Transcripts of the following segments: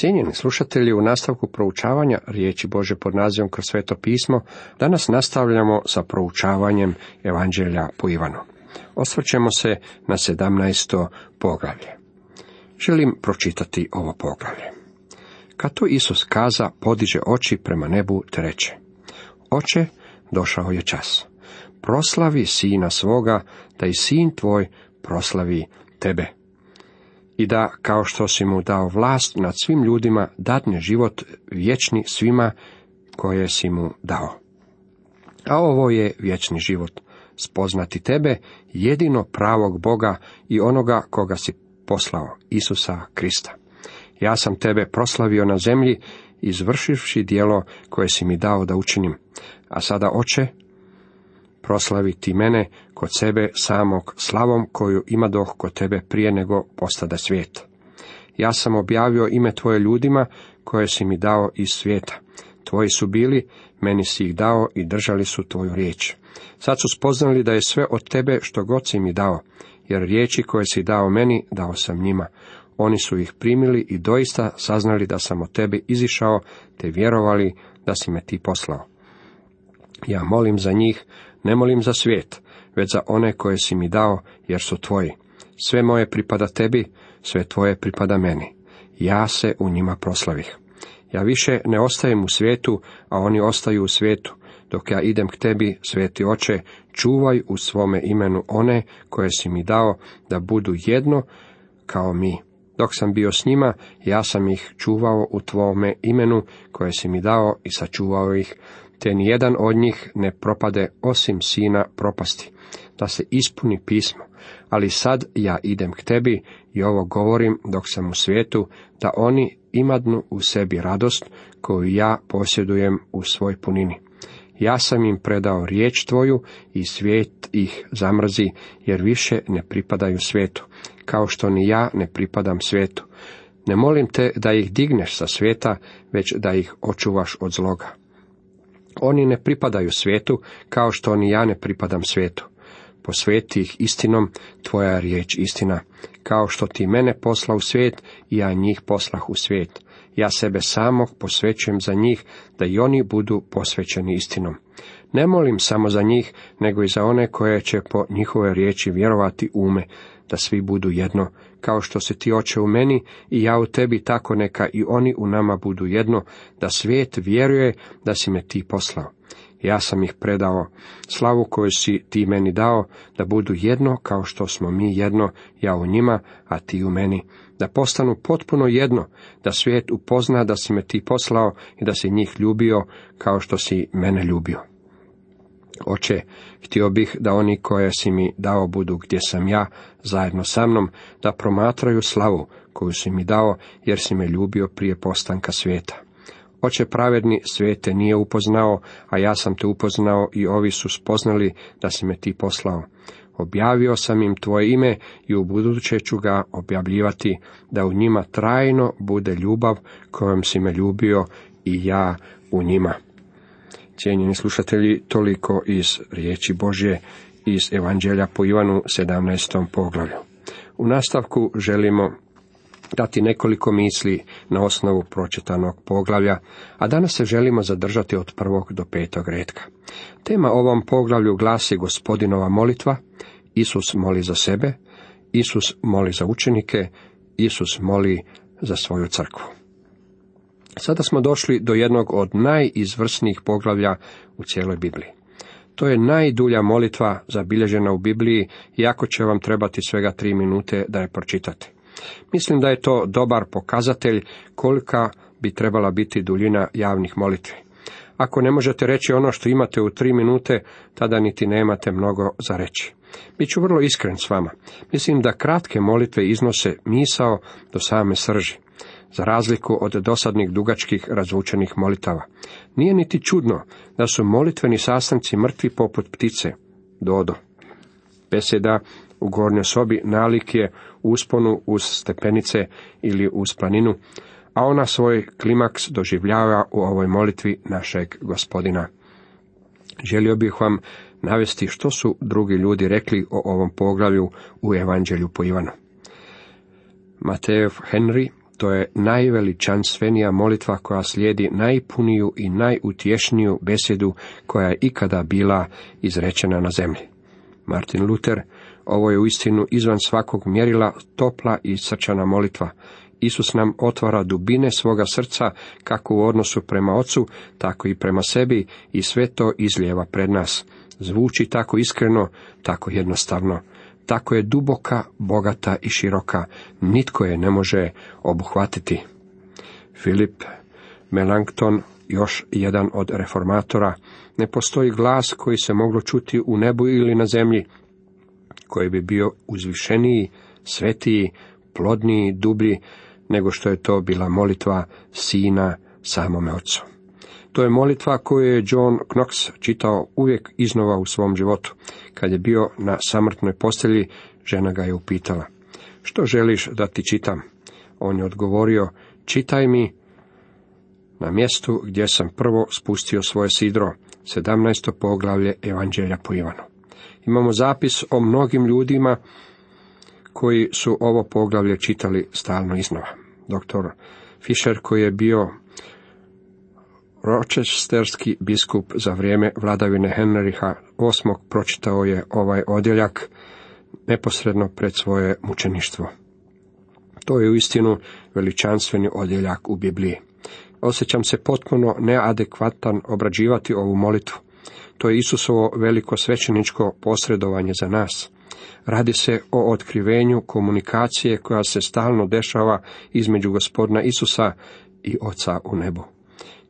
Cijenjeni slušatelji, u nastavku proučavanja riječi Bože pod nazivom kroz sveto pismo, danas nastavljamo sa proučavanjem Evanđelja po Ivanu. Osvrćemo se na 17. poglavlje. Želim pročitati ovo poglavlje. Kad to Isus kaza, podiže oči prema nebu te reče. Oče, došao je čas. Proslavi sina svoga, da i sin tvoj proslavi tebe. I da, kao što si mu dao vlast nad svim ljudima, dadne život vječni svima koje si mu dao. A ovo je vječni život, spoznati tebe, jedino pravog Boga i onoga koga si poslao, Isusa Krista. Ja sam tebe proslavio na zemlji, izvršivši dijelo koje si mi dao da učinim. A sada, oče, proslavi ti mene kod sebe samog slavom koju ima doh kod tebe prije nego postada svijet. Ja sam objavio ime tvoje ljudima koje si mi dao iz svijeta. Tvoji su bili, meni si ih dao i držali su tvoju riječ. Sad su spoznali da je sve od tebe što god si mi dao, jer riječi koje si dao meni, dao sam njima. Oni su ih primili i doista saznali da sam od tebe izišao, te vjerovali da si me ti poslao. Ja molim za njih, ne molim za svijet, već za one koje si mi dao, jer su tvoji. Sve moje pripada tebi, sve tvoje pripada meni. Ja se u njima proslavih. Ja više ne ostajem u svijetu, a oni ostaju u svijetu. Dok ja idem k tebi, sveti oče, čuvaj u svome imenu one koje si mi dao, da budu jedno kao mi. Dok sam bio s njima, ja sam ih čuvao u tvome imenu koje si mi dao i sačuvao ih, te nijedan od njih ne propade osim sina propasti, da se ispuni pismo. Ali sad ja idem k tebi i ovo govorim dok sam u svijetu, da oni imadnu u sebi radost koju ja posjedujem u svoj punini. Ja sam im predao riječ tvoju i svijet ih zamrzi, jer više ne pripadaju svijetu, kao što ni ja ne pripadam svijetu. Ne molim te da ih digneš sa svijeta, već da ih očuvaš od zloga. Oni ne pripadaju svijetu, kao što ni ja ne pripadam svijetu. Posveti ih istinom, tvoja riječ istina. Kao što ti mene posla u svijet, i ja njih poslah u svijet. Ja sebe samog posvećujem za njih, da i oni budu posvećeni istinom. Ne molim samo za njih, nego i za one koje će po njihove riječi vjerovati ume, da svi budu jedno, kao što se ti oče u meni i ja u tebi, tako neka i oni u nama budu jedno, da svijet vjeruje da si me ti poslao. Ja sam ih predao slavu koju si ti meni dao, da budu jedno kao što smo mi jedno, ja u njima, a ti u meni, da postanu potpuno jedno, da svijet upozna da si me ti poslao i da si njih ljubio kao što si mene ljubio. Oče, htio bih da oni koje si mi dao budu gdje sam ja, zajedno sa mnom, da promatraju slavu koju si mi dao, jer si me ljubio prije postanka svijeta. Oče pravedni, svijete nije upoznao, a ja sam te upoznao i ovi su spoznali da si me ti poslao. Objavio sam im tvoje ime i u buduće ću ga objavljivati, da u njima trajno bude ljubav kojom si me ljubio i ja u njima. Cijenjeni slušatelji, toliko iz riječi Božje iz Evanđelja po Ivanu 17. poglavlju. U nastavku želimo dati nekoliko misli na osnovu pročitanog poglavlja, a danas se želimo zadržati od prvog do petog redka. Tema ovom poglavlju glasi gospodinova molitva, Isus moli za sebe, Isus moli za učenike, Isus moli za svoju crkvu. Sada smo došli do jednog od najizvrsnijih poglavlja u cijeloj Bibliji. To je najdulja molitva zabilježena u Bibliji, iako će vam trebati svega tri minute da je pročitate. Mislim da je to dobar pokazatelj kolika bi trebala biti duljina javnih molitvi. Ako ne možete reći ono što imate u tri minute, tada niti nemate mnogo za reći. Biću vrlo iskren s vama. Mislim da kratke molitve iznose misao do same srži za razliku od dosadnih dugačkih razvučenih molitava. Nije niti čudno da su molitveni sastanci mrtvi poput ptice, dodo. Beseda u gornjoj sobi nalik je usponu uz stepenice ili uz planinu, a ona svoj klimaks doživljava u ovoj molitvi našeg gospodina. Želio bih vam navesti što su drugi ljudi rekli o ovom poglavlju u Evanđelju po Ivanu. Matejev Henry To je najveličanstvenija molitva koja slijedi najpuniju i najutješniju besjedu koja je ikada bila izrečena na zemlji. Martin Luther, ovo je uistinu izvan svakog mjerila topla i srčana molitva. Isus nam otvara dubine svoga srca kako u odnosu prema Ocu, tako i prema sebi i sve to izlijeva pred nas. Zvuči tako iskreno, tako jednostavno. Tako je duboka, bogata i široka, nitko je ne može obuhvatiti. Filip Melanchthon, još jedan od reformatora, ne postoji glas koji se moglo čuti u nebu ili na zemlji, koji bi bio uzvišeniji, svetiji, plodniji, dublji, nego što je to bila molitva sina samome ocu. To je molitva koju je John Knox čitao uvijek iznova u svom životu. Kad je bio na samrtnoj postelji, žena ga je upitala. Što želiš da ti čitam? On je odgovorio, čitaj mi na mjestu gdje sam prvo spustio svoje sidro, 17. poglavlje Evanđelja po Ivanu. Imamo zapis o mnogim ljudima koji su ovo poglavlje čitali stalno iznova. Doktor Fischer koji je bio ročesterski biskup za vrijeme vladavine Henriha VIII. pročitao je ovaj odjeljak neposredno pred svoje mučeništvo. To je uistinu veličanstveni odjeljak u Bibliji. Osjećam se potpuno neadekvatan obrađivati ovu molitvu. To je Isusovo veliko svećeničko posredovanje za nas. Radi se o otkrivenju komunikacije koja se stalno dešava između gospodina Isusa i Oca u nebu.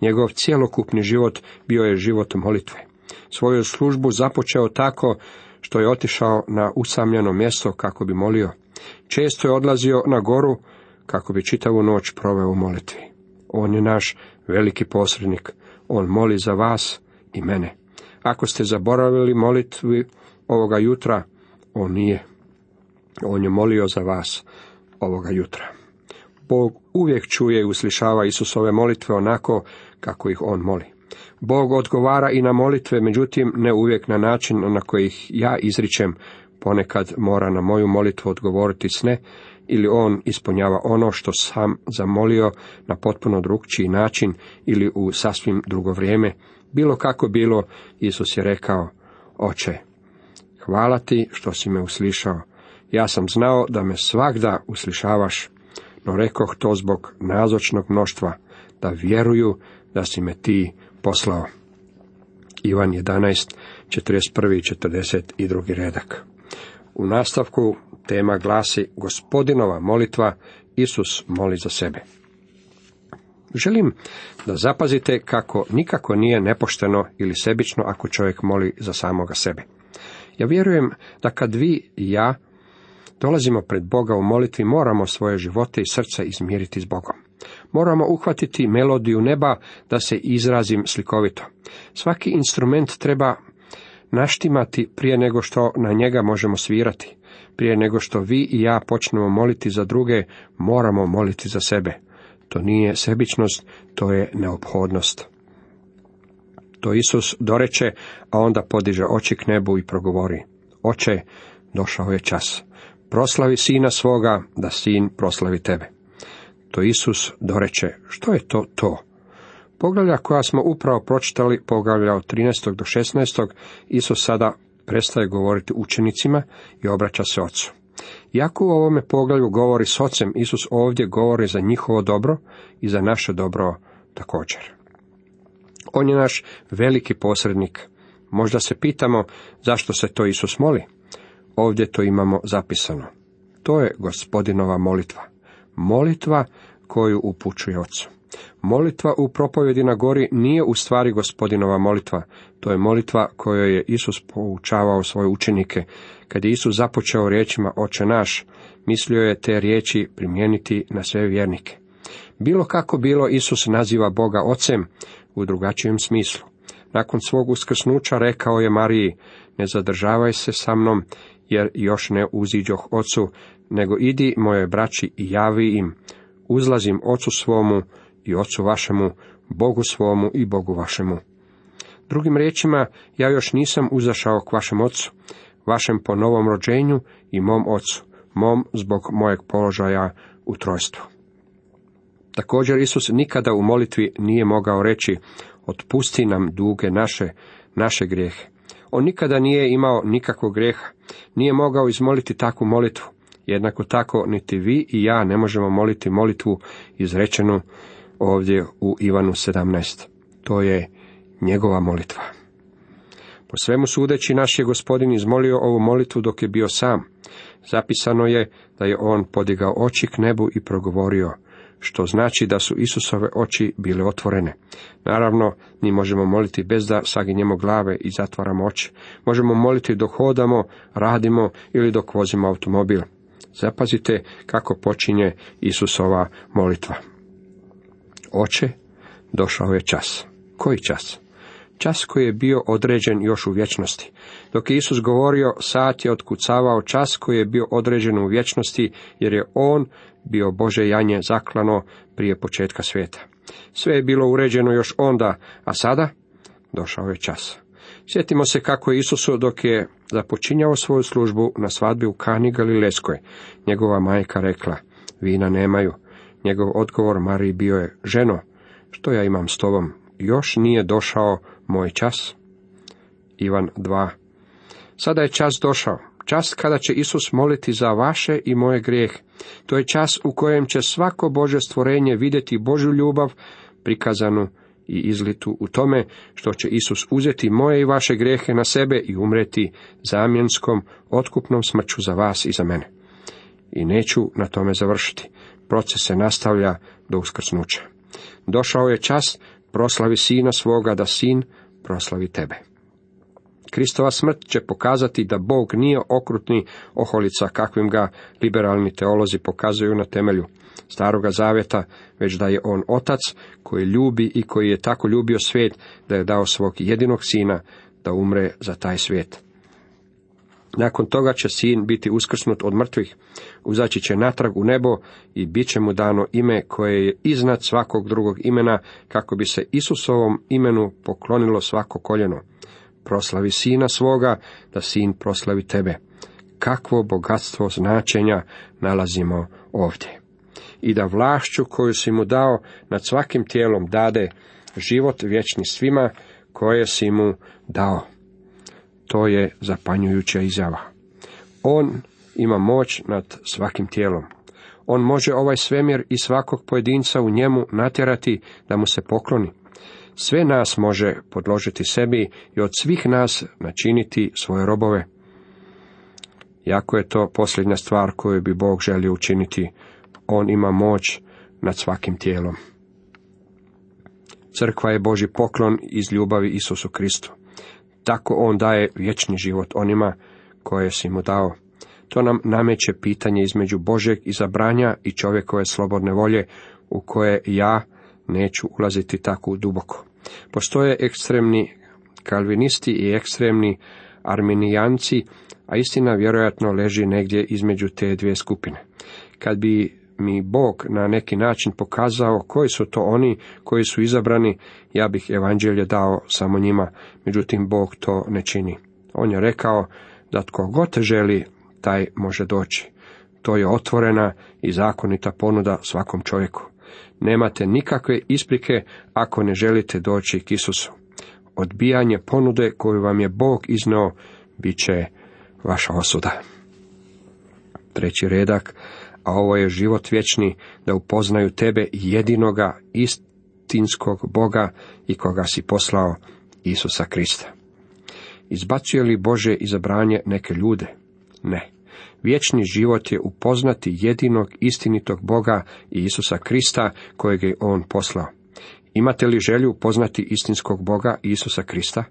Njegov cjelokupni život bio je život molitve. Svoju službu započeo tako što je otišao na usamljeno mjesto kako bi molio. Često je odlazio na goru kako bi čitavu noć proveo u molitvi. On je naš veliki posrednik. On moli za vas i mene. Ako ste zaboravili molitvi ovoga jutra, on nije. On je molio za vas ovoga jutra. Bog uvijek čuje i uslišava Isusove molitve onako kako ih on moli. Bog odgovara i na molitve, međutim ne uvijek na način na koji ih ja izričem, ponekad mora na moju molitvu odgovoriti s ne, ili on ispunjava ono što sam zamolio na potpuno drugčiji način ili u sasvim drugo vrijeme. Bilo kako bilo, Isus je rekao, oče, hvala ti što si me uslišao. Ja sam znao da me svakda uslišavaš, no rekoh to zbog nazočnog mnoštva, da vjeruju da si me ti poslao. Ivan 11, 41. i 42. redak. U nastavku tema glasi Gospodinova molitva, Isus moli za sebe. Želim da zapazite kako nikako nije nepošteno ili sebično ako čovjek moli za samoga sebe. Ja vjerujem da kad vi i ja dolazimo pred Boga u molitvi, moramo svoje živote i srca izmiriti s Bogom. Moramo uhvatiti melodiju neba da se izrazim slikovito. Svaki instrument treba naštimati prije nego što na njega možemo svirati. Prije nego što vi i ja počnemo moliti za druge, moramo moliti za sebe. To nije sebičnost, to je neophodnost. To Isus doreče, a onda podiže oči k nebu i progovori. Oče, došao je čas. Proslavi sina svoga, da sin proslavi tebe. To Isus doreče. Što je to to? Poglavlja koja smo upravo pročitali, poglavlja od 13. do 16. Isus sada prestaje govoriti učenicima i obraća se ocu. Iako u ovome poglavlju govori s ocem, Isus ovdje govori za njihovo dobro i za naše dobro također. On je naš veliki posrednik. Možda se pitamo zašto se to Isus moli. Ovdje to imamo zapisano. To je gospodinova molitva. Molitva koju upućuje ocu. Molitva u propovjedi na gori nije u stvari gospodinova molitva, to je molitva kojoj je Isus poučavao svoje učenike. Kad je Isus započeo riječima Oče naš, mislio je te riječi primijeniti na sve vjernike. Bilo kako bilo, Isus naziva Boga Ocem u drugačijem smislu. Nakon svog uskrsnuća rekao je Mariji, ne zadržavaj se sa mnom, jer još ne uziđoh ocu, nego idi moje braći i javi im, uzlazim ocu svomu i ocu vašemu, Bogu svomu i Bogu vašemu. Drugim riječima, ja još nisam uzašao k vašem ocu, vašem po novom rođenju i mom ocu, mom zbog mojeg položaja u trojstvu. Također Isus nikada u molitvi nije mogao reći otpusti nam duge naše, naše grijehe. On nikada nije imao nikakvog grijeha, nije mogao izmoliti takvu molitvu. Jednako tako niti vi i ja ne možemo moliti molitvu izrečenu ovdje u Ivanu 17. To je njegova molitva. Po svemu sudeći naš je gospodin izmolio ovu molitvu dok je bio sam. Zapisano je da je on podigao oči k nebu i progovorio, što znači da su Isusove oči bile otvorene. Naravno, mi možemo moliti bez da saginjemo glave i zatvaramo oči. Možemo moliti dok hodamo, radimo ili dok vozimo automobil. Zapazite kako počinje Isusova molitva. Oče, došao je čas. Koji čas? Čas koji je bio određen još u vječnosti. Dok je Isus govorio, sat je otkucavao čas koji je bio određen u vječnosti, jer je on bio Bože janje zaklano prije početka svijeta. Sve je bilo uređeno još onda, a sada došao je čas. Sjetimo se kako je Isusu dok je započinjao svoju službu na svadbi u Kani Galileskoj. Njegova majka rekla, vina nemaju. Njegov odgovor Mariji bio je, ženo, što ja imam s tobom? Još nije došao moj čas. Ivan 2. Sada je čas došao. Čas kada će Isus moliti za vaše i moje grijeh. To je čas u kojem će svako Bože stvorenje vidjeti Božju ljubav prikazanu i izlitu u tome što će Isus uzeti moje i vaše grijehe na sebe i umreti zamjenskom, otkupnom smrću za vas i za mene. I neću na tome završiti. Proces se nastavlja do uskrsnuća. Došao je čas proslavi sina svoga da sin proslavi tebe. Kristova smrt će pokazati da Bog nije okrutni oholica kakvim ga liberalni teolozi pokazuju na temelju staroga zavjeta, već da je on otac koji ljubi i koji je tako ljubio svijet da je dao svog jedinog sina da umre za taj svijet. Nakon toga će sin biti uskrsnut od mrtvih, uzaći će natrag u nebo i bit će mu dano ime koje je iznad svakog drugog imena, kako bi se Isusovom imenu poklonilo svako koljeno. Proslavi sina svoga, da sin proslavi tebe. Kakvo bogatstvo značenja nalazimo ovdje. I da vlašću koju si mu dao nad svakim tijelom dade život vječni svima koje si mu dao. To je zapanjujuća izjava. On ima moć nad svakim tijelom. On može ovaj svemir i svakog pojedinca u njemu natjerati da mu se pokloni. Sve nas može podložiti sebi i od svih nas načiniti svoje robove. Jako je to posljednja stvar koju bi Bog želio učiniti. On ima moć nad svakim tijelom. Crkva je Boži poklon iz ljubavi Isusu Kristu. Tako on daje vječni život onima koje si mu dao. To nam nameće pitanje između Božeg izabranja i čovjekove slobodne volje, u koje ja neću ulaziti tako duboko. Postoje ekstremni kalvinisti i ekstremni arminijanci, a istina vjerojatno leži negdje između te dvije skupine. Kad bi mi Bog na neki način pokazao koji su to oni koji su izabrani, ja bih evanđelje dao samo njima, međutim Bog to ne čini. On je rekao da tko god želi, taj može doći. To je otvorena i zakonita ponuda svakom čovjeku. Nemate nikakve isprike ako ne želite doći k Isusu. Odbijanje ponude koju vam je Bog iznao bit će vaša osuda. Treći redak a ovo je život vječni, da upoznaju tebe jedinoga istinskog Boga i koga si poslao, Isusa Krista. Izbacuje li Bože izabranje neke ljude? Ne. Vječni život je upoznati jedinog istinitog Boga i Isusa Krista kojeg je On poslao. Imate li želju upoznati istinskog Boga i Isusa Krista?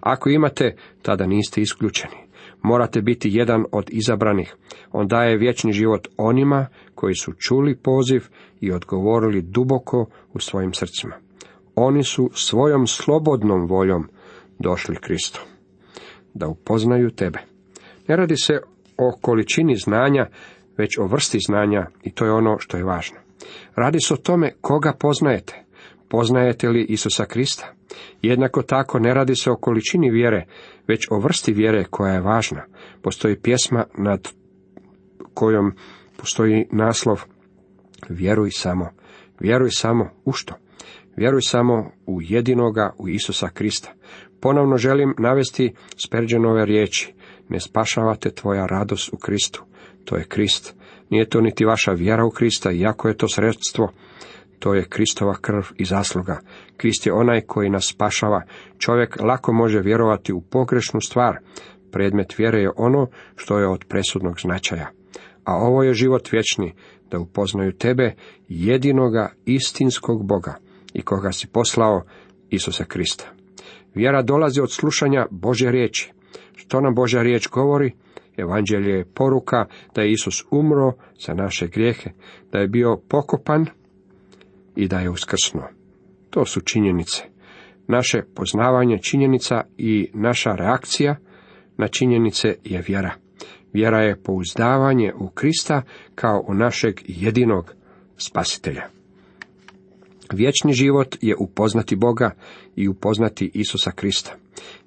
Ako imate, tada niste isključeni morate biti jedan od izabranih. On daje vječni život onima koji su čuli poziv i odgovorili duboko u svojim srcima. Oni su svojom slobodnom voljom došli Kristu. Da upoznaju tebe. Ne radi se o količini znanja, već o vrsti znanja i to je ono što je važno. Radi se o tome koga poznajete. Poznajete li Isusa Krista? Jednako tako ne radi se o količini vjere, već o vrsti vjere koja je važna. Postoji pjesma nad kojom postoji naslov Vjeruj samo. Vjeruj samo u što? Vjeruj samo u jedinoga, u Isusa Krista. Ponovno želim navesti Sperđenove riječi. Ne spašavate tvoja radost u Kristu. To je Krist. Nije to niti vaša vjera u Krista, iako je to sredstvo. To je Kristova krv i zasluga. Krist je onaj koji nas spašava. Čovjek lako može vjerovati u pogrešnu stvar. Predmet vjere je ono što je od presudnog značaja. A ovo je život vječni, da upoznaju tebe, jedinoga istinskog Boga i koga si poslao, Isusa Krista. Vjera dolazi od slušanja Bože riječi. Što nam Božja riječ govori? Evanđelje je poruka da je Isus umro za naše grijehe, da je bio pokopan i da je uskrsnuo. To su činjenice. Naše poznavanje činjenica i naša reakcija na činjenice je vjera. Vjera je pouzdavanje u Krista kao u našeg jedinog spasitelja. Vječni život je upoznati Boga i upoznati Isusa Krista.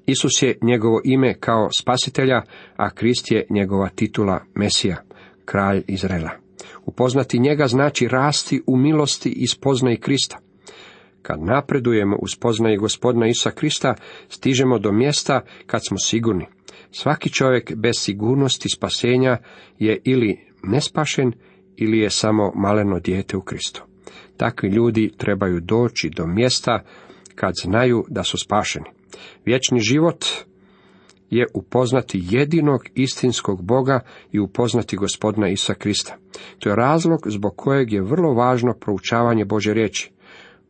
Isus je njegovo ime kao spasitelja, a Krist je njegova titula Mesija, kralj Izrela. Upoznati njega znači rasti u milosti i spoznaji Krista. Kad napredujemo u spoznaji gospodina Isusa Krista, stižemo do mjesta kad smo sigurni. Svaki čovjek bez sigurnosti spasenja je ili nespašen ili je samo maleno dijete u Kristu. Takvi ljudi trebaju doći do mjesta kad znaju da su spašeni. Vječni život je upoznati jedinog istinskog Boga i upoznati gospodina Isa Krista. To je razlog zbog kojeg je vrlo važno proučavanje Bože riječi.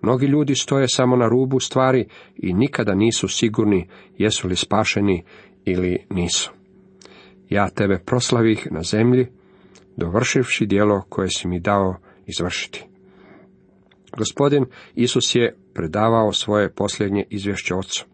Mnogi ljudi stoje samo na rubu stvari i nikada nisu sigurni jesu li spašeni ili nisu. Ja tebe proslavih na zemlji, dovršivši dijelo koje si mi dao izvršiti. Gospodin Isus je predavao svoje posljednje izvješće Otcu.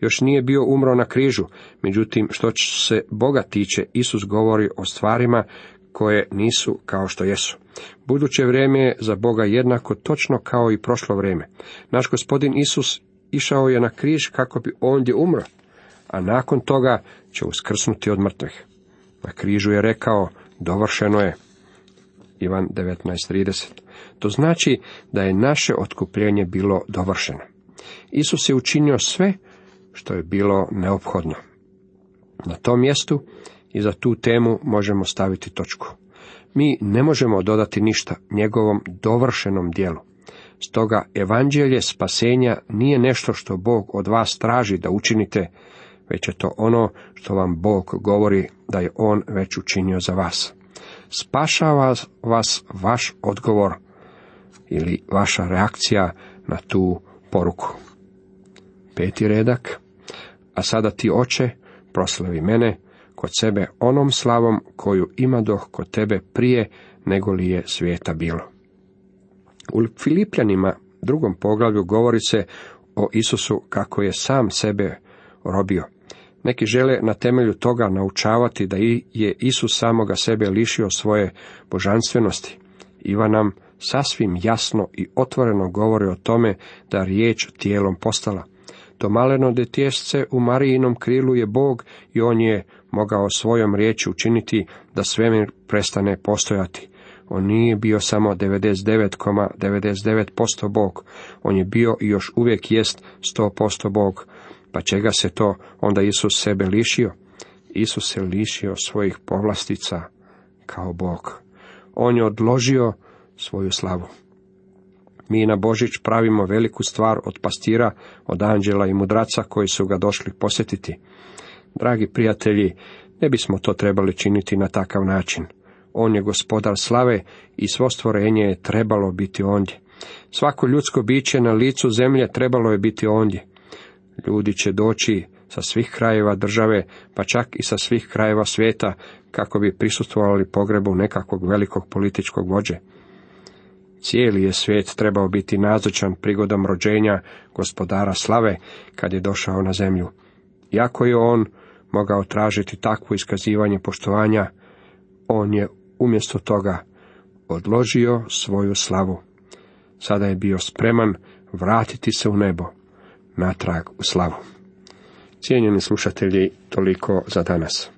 Još nije bio umro na križu, međutim, što se Boga tiče, Isus govori o stvarima koje nisu kao što jesu. Buduće vrijeme je za Boga jednako točno kao i prošlo vrijeme. Naš gospodin Isus išao je na križ kako bi ondje umro, a nakon toga će uskrsnuti od mrtvih. Na križu je rekao, dovršeno je. Ivan 19.30. To znači da je naše otkupljenje bilo dovršeno. Isus je učinio sve što je bilo neophodno. Na tom mjestu i za tu temu možemo staviti točku. Mi ne možemo dodati ništa njegovom dovršenom dijelu. Stoga evanđelje spasenja nije nešto što Bog od vas traži da učinite, već je to ono što vam Bog govori da je On već učinio za vas. Spašava vas vaš odgovor ili vaša reakcija na tu poruku. Peti redak. A sada ti oče, proslavi mene kod sebe onom slavom koju ima doh kod tebe prije nego li je svijeta bilo. U Filipljanima drugom poglavlju govori se o Isusu kako je sam sebe robio. Neki žele na temelju toga naučavati da je Isus samoga sebe lišio svoje božanstvenosti. Iva nam sasvim jasno i otvoreno govori o tome da riječ tijelom postala. To maleno detjesce u Marijinom krilu je Bog i on je mogao svojom riječi učiniti da svemir prestane postojati. On nije bio samo 99,99% Bog, on je bio i još uvijek jest 100% Bog. Pa čega se to onda Isus sebe lišio? Isus se lišio svojih povlastica kao Bog. On je odložio svoju slavu. Mi na Božić pravimo veliku stvar od pastira, od anđela i mudraca koji su ga došli posjetiti. Dragi prijatelji, ne bismo to trebali činiti na takav način. On je gospodar slave i svo stvorenje je trebalo biti ondje. Svako ljudsko biće na licu zemlje trebalo je biti ondje. Ljudi će doći sa svih krajeva države, pa čak i sa svih krajeva svijeta, kako bi prisustvovali pogrebu nekakvog velikog političkog vođe. Cijeli je svijet trebao biti nazočan prigodom rođenja gospodara slave kad je došao na zemlju. Iako je on mogao tražiti takvo iskazivanje poštovanja, on je umjesto toga odložio svoju slavu. Sada je bio spreman vratiti se u nebo, natrag u slavu. Cijenjeni slušatelji, toliko za danas.